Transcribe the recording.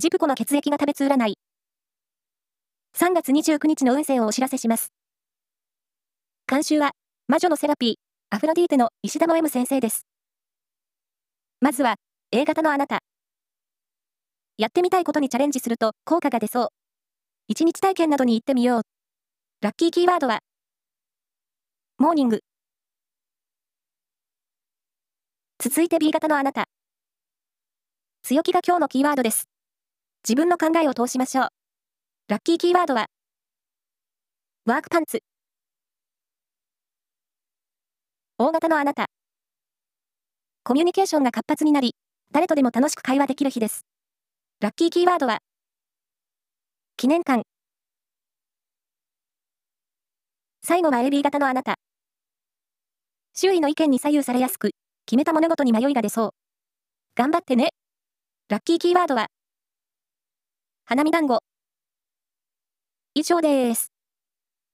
ジプコの血液が食べつ占い。3月29日の運勢をお知らせします。監修は、魔女のセラピー、アフロディーテの石田の M 先生です。まずは、A 型のあなた。やってみたいことにチャレンジすると効果が出そう。一日体験などに行ってみよう。ラッキーキーワードは、モーニング。続いて B 型のあなた。強気が今日のキーワードです。自分の考えを通しましょう。ラッキーキーワードは、ワークパンツ。大型のあなた。コミュニケーションが活発になり、誰とでも楽しく会話できる日です。ラッキーキーワードは、記念館。最後は AB 型のあなた。周囲の意見に左右されやすく、決めた物事に迷いが出そう。頑張ってね。ラッキーキーワードは、花見団子。以上です。